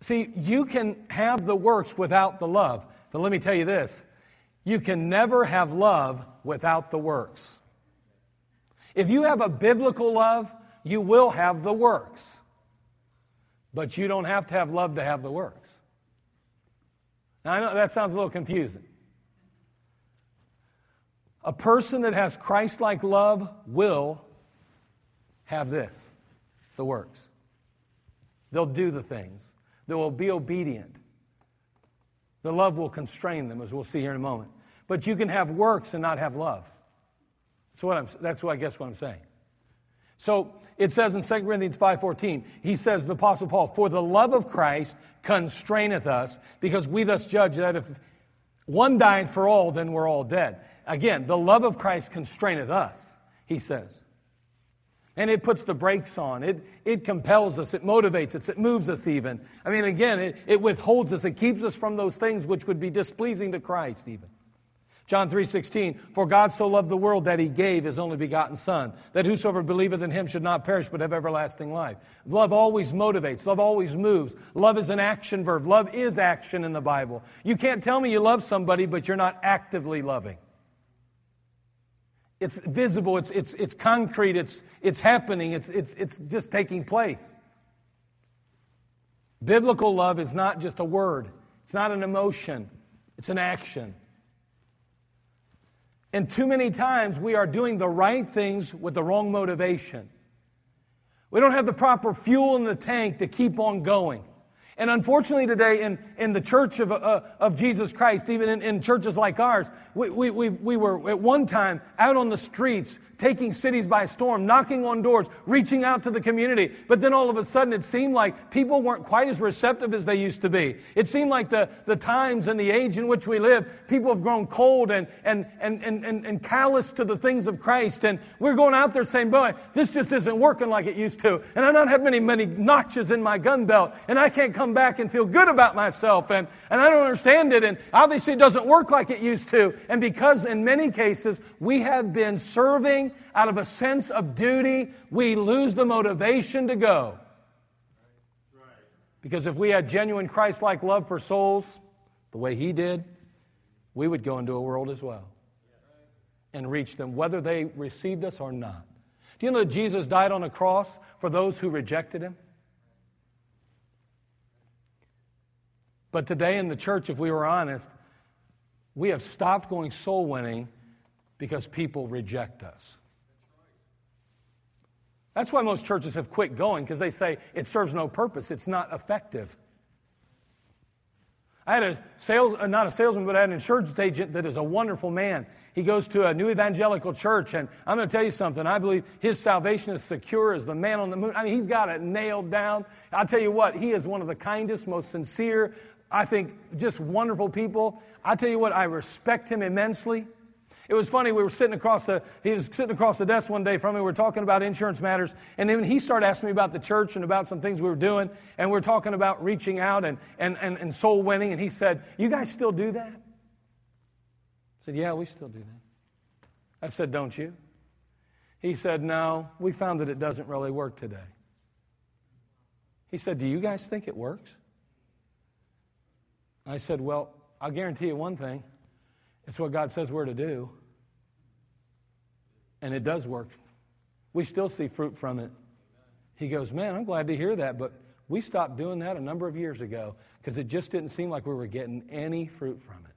See, you can have the works without the love. But let me tell you this you can never have love without the works. If you have a biblical love, you will have the works. But you don't have to have love to have the works. Now, I know that sounds a little confusing. A person that has Christ like love will have this the works. They'll do the things. They will be obedient. The love will constrain them, as we'll see here in a moment. But you can have works and not have love. That's what, I'm, that's what I guess what I'm saying. So it says in 2 Corinthians 5.14, he says, the Apostle Paul, For the love of Christ constraineth us, because we thus judge that if one died for all, then we're all dead. Again, the love of Christ constraineth us, he says. And it puts the brakes on. It, it compels us. It motivates us. It moves us even. I mean, again, it, it withholds us. It keeps us from those things which would be displeasing to Christ even. John 3:16 For God so loved the world that he gave his only begotten son that whosoever believeth in him should not perish but have everlasting life. Love always motivates, love always moves. Love is an action verb. Love is action in the Bible. You can't tell me you love somebody but you're not actively loving. It's visible, it's, it's, it's concrete, it's, it's happening, it's, it's, it's just taking place. Biblical love is not just a word, it's not an emotion, it's an action. And too many times we are doing the right things with the wrong motivation. We don't have the proper fuel in the tank to keep on going. And unfortunately, today in, in the church of, uh, of Jesus Christ, even in, in churches like ours, we, we, we, we were at one time out on the streets taking cities by storm, knocking on doors, reaching out to the community. But then all of a sudden, it seemed like people weren't quite as receptive as they used to be. It seemed like the, the times and the age in which we live, people have grown cold and, and, and, and, and, and callous to the things of Christ. And we're going out there saying, boy, this just isn't working like it used to. And I don't have many, many notches in my gun belt. And I can't come back and feel good about myself, and, and I don't understand it, and obviously it doesn't work like it used to. And because in many cases we have been serving out of a sense of duty, we lose the motivation to go. Because if we had genuine Christ like love for souls, the way He did, we would go into a world as well and reach them, whether they received us or not. Do you know that Jesus died on a cross for those who rejected Him? But today in the church, if we were honest, we have stopped going soul winning because people reject us. That's why most churches have quit going because they say it serves no purpose, it's not effective. I had a sales, uh, not a salesman, but I had an insurance agent that is a wonderful man. He goes to a new evangelical church, and I'm going to tell you something. I believe his salvation is secure as the man on the moon. I mean, he's got it nailed down. I'll tell you what, he is one of the kindest, most sincere, I think, just wonderful people. I tell you what, I respect him immensely. It was funny, we were sitting across the, he was sitting across the desk one day from me, we were talking about insurance matters, and then he started asking me about the church and about some things we were doing, and we are talking about reaching out and, and, and, and soul winning, and he said, you guys still do that? I said, yeah, we still do that. I said, don't you? He said, no, we found that it doesn't really work today. He said, do you guys think it works? I said, well, I'll guarantee you one thing. It's what God says we're to do. And it does work. We still see fruit from it. He goes, Man, I'm glad to hear that, but we stopped doing that a number of years ago because it just didn't seem like we were getting any fruit from it.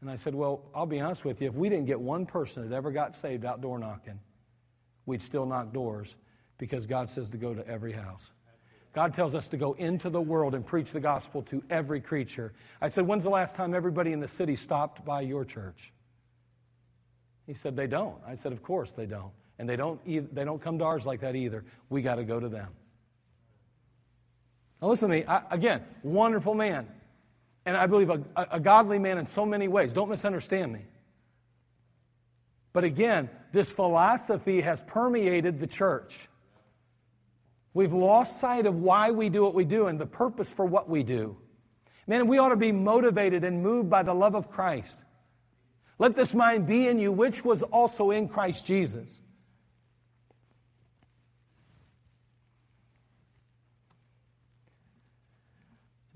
And I said, Well, I'll be honest with you. If we didn't get one person that ever got saved outdoor knocking, we'd still knock doors because God says to go to every house. God tells us to go into the world and preach the gospel to every creature. I said, When's the last time everybody in the city stopped by your church? He said, They don't. I said, Of course they don't. And they don't, they don't come to ours like that either. We got to go to them. Now, listen to me. I, again, wonderful man. And I believe a, a godly man in so many ways. Don't misunderstand me. But again, this philosophy has permeated the church. We've lost sight of why we do what we do and the purpose for what we do. Man, we ought to be motivated and moved by the love of Christ. Let this mind be in you, which was also in Christ Jesus.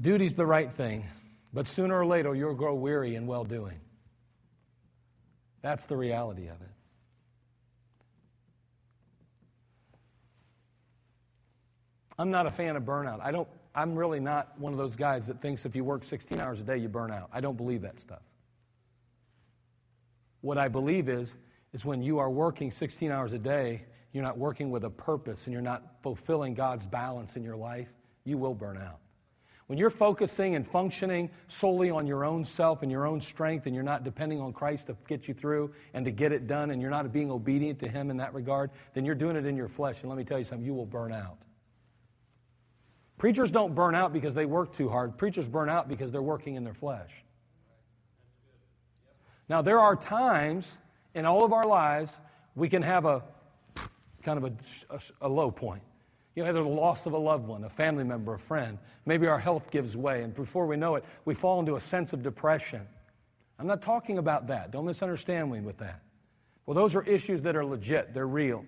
Duty's the right thing, but sooner or later you'll grow weary in well doing. That's the reality of it. I'm not a fan of burnout. I don't, I'm really not one of those guys that thinks if you work 16 hours a day, you burn out. I don't believe that stuff. What I believe is, is when you are working 16 hours a day, you're not working with a purpose and you're not fulfilling God's balance in your life, you will burn out. When you're focusing and functioning solely on your own self and your own strength, and you're not depending on Christ to get you through and to get it done, and you're not being obedient to Him in that regard, then you're doing it in your flesh. And let me tell you something, you will burn out. Preachers don't burn out because they work too hard. Preachers burn out because they're working in their flesh. Now, there are times in all of our lives we can have a kind of a, a, a low point. You know, either the loss of a loved one, a family member, a friend. Maybe our health gives way, and before we know it, we fall into a sense of depression. I'm not talking about that. Don't misunderstand me with that. Well, those are issues that are legit, they're real.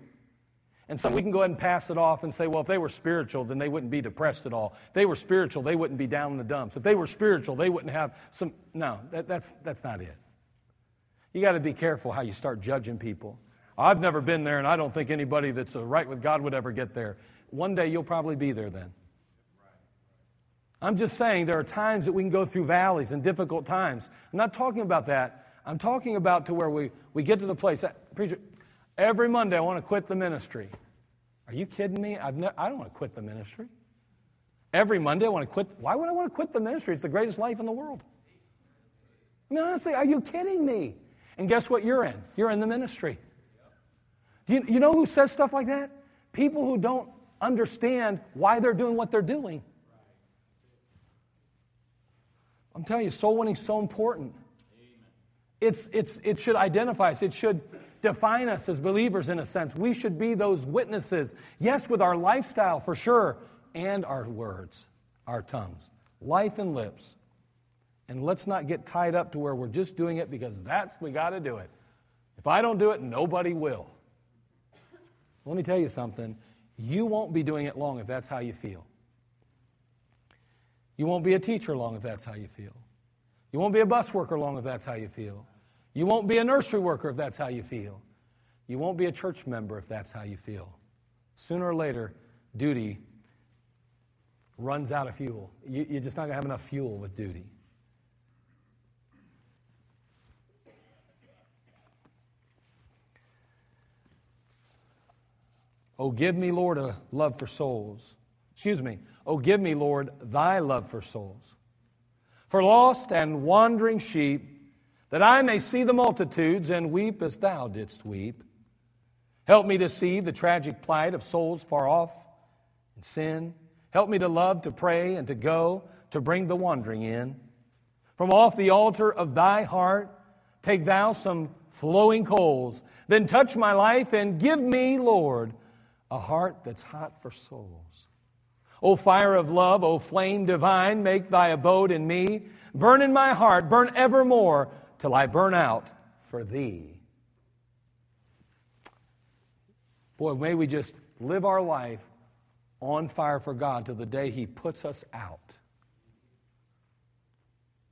And so we can go ahead and pass it off and say, well, if they were spiritual, then they wouldn't be depressed at all. If they were spiritual, they wouldn't be down in the dumps. If they were spiritual, they wouldn't have some. No, that, that's, that's not it. You got to be careful how you start judging people. I've never been there, and I don't think anybody that's right with God would ever get there. One day you'll probably be there then. I'm just saying there are times that we can go through valleys and difficult times. I'm not talking about that. I'm talking about to where we, we get to the place. That, preacher, Every Monday, I want to quit the ministry. Are you kidding me? I've ne- I don't want to quit the ministry. Every Monday, I want to quit. Why would I want to quit the ministry? It's the greatest life in the world. I mean, honestly, are you kidding me? And guess what you're in? You're in the ministry. You, you know who says stuff like that? People who don't understand why they're doing what they're doing. I'm telling you, soul winning is so important. It's, it's, it should identify us. It should define us as believers in a sense. We should be those witnesses. Yes, with our lifestyle for sure, and our words, our tongues, life and lips. And let's not get tied up to where we're just doing it because that's we got to do it. If I don't do it, nobody will. Let me tell you something. You won't be doing it long if that's how you feel. You won't be a teacher long if that's how you feel. You won't be a bus worker long if that's how you feel. You won't be a nursery worker if that's how you feel. You won't be a church member if that's how you feel. Sooner or later, duty runs out of fuel. You, are just not going to have enough fuel with duty. Oh, give me, Lord, a love for souls. Excuse me. Oh, give me, Lord, thy love for souls. For lost and wandering sheep, that I may see the multitudes and weep as thou didst weep. Help me to see the tragic plight of souls far off in sin. Help me to love, to pray, and to go, to bring the wandering in. From off the altar of thy heart, take thou some flowing coals. Then touch my life and give me, Lord, a heart that's hot for souls. O fire of love, O flame divine, make thy abode in me. Burn in my heart, burn evermore till I burn out for thee. Boy, may we just live our life on fire for God till the day He puts us out.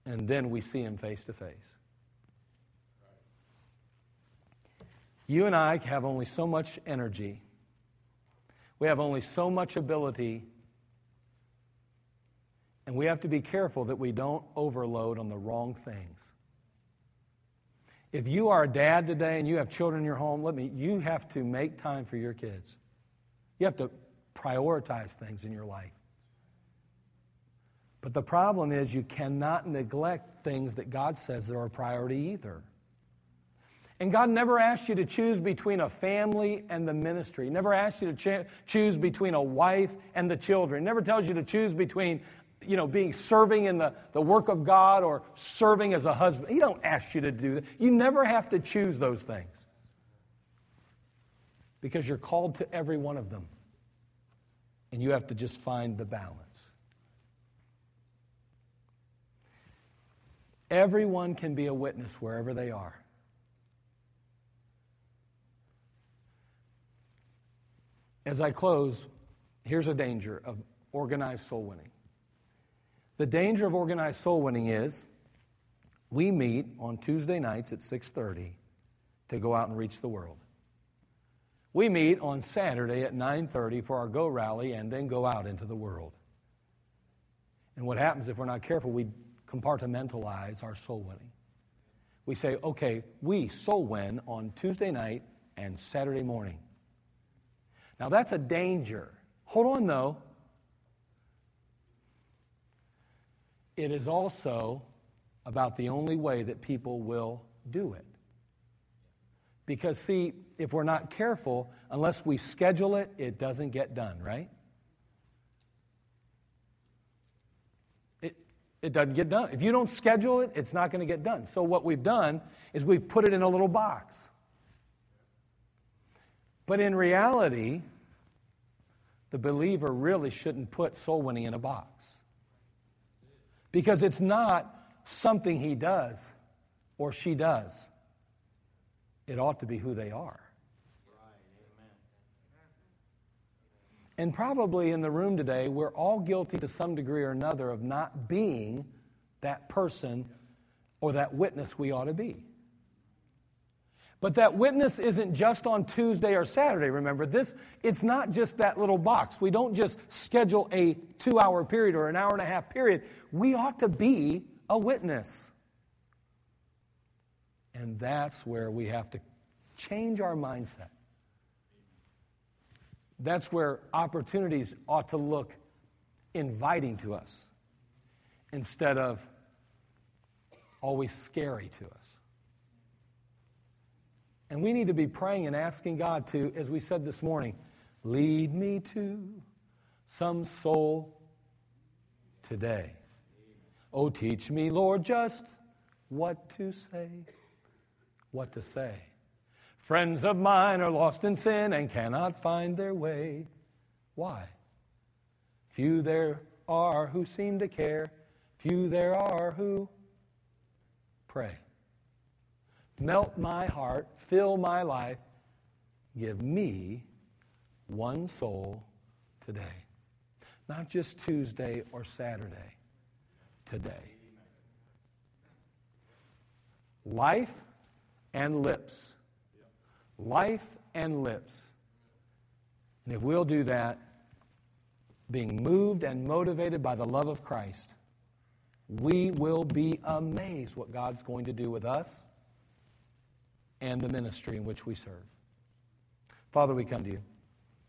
And then we see Him face to face. You and I have only so much energy we have only so much ability, and we have to be careful that we don't overload on the wrong things. If you are a dad today and you have children in your home, let me, you have to make time for your kids. You have to prioritize things in your life. But the problem is you cannot neglect things that God says are a priority either. And God never asked you to choose between a family and the ministry. He never asked you to ch- choose between a wife and the children. He never tells you to choose between, you know, being serving in the, the work of God or serving as a husband. He don't ask you to do that. You never have to choose those things. Because you're called to every one of them. And you have to just find the balance. Everyone can be a witness wherever they are. As I close, here's a danger of organized soul winning. The danger of organized soul winning is we meet on Tuesday nights at 6:30 to go out and reach the world. We meet on Saturday at 9:30 for our go rally and then go out into the world. And what happens if we're not careful, we compartmentalize our soul winning. We say, "Okay, we soul win on Tuesday night and Saturday morning." Now, that's a danger. Hold on, though. It is also about the only way that people will do it. Because, see, if we're not careful, unless we schedule it, it doesn't get done, right? It, it doesn't get done. If you don't schedule it, it's not going to get done. So, what we've done is we've put it in a little box. But in reality, the believer really shouldn't put soul winning in a box. Because it's not something he does or she does, it ought to be who they are. And probably in the room today, we're all guilty to some degree or another of not being that person or that witness we ought to be. But that witness isn't just on Tuesday or Saturday, remember. This it's not just that little box. We don't just schedule a 2-hour period or an hour and a half period. We ought to be a witness. And that's where we have to change our mindset. That's where opportunities ought to look inviting to us instead of always scary to us. And we need to be praying and asking God to, as we said this morning, lead me to some soul today. Oh, teach me, Lord, just what to say. What to say. Friends of mine are lost in sin and cannot find their way. Why? Few there are who seem to care. Few there are who pray. Melt my heart, fill my life, give me one soul today. Not just Tuesday or Saturday, today. Life and lips. Life and lips. And if we'll do that, being moved and motivated by the love of Christ, we will be amazed what God's going to do with us and the ministry in which we serve. Father, we come to you.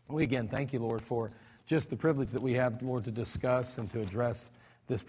We again thank you, Lord, for just the privilege that we have, Lord, to discuss and to address this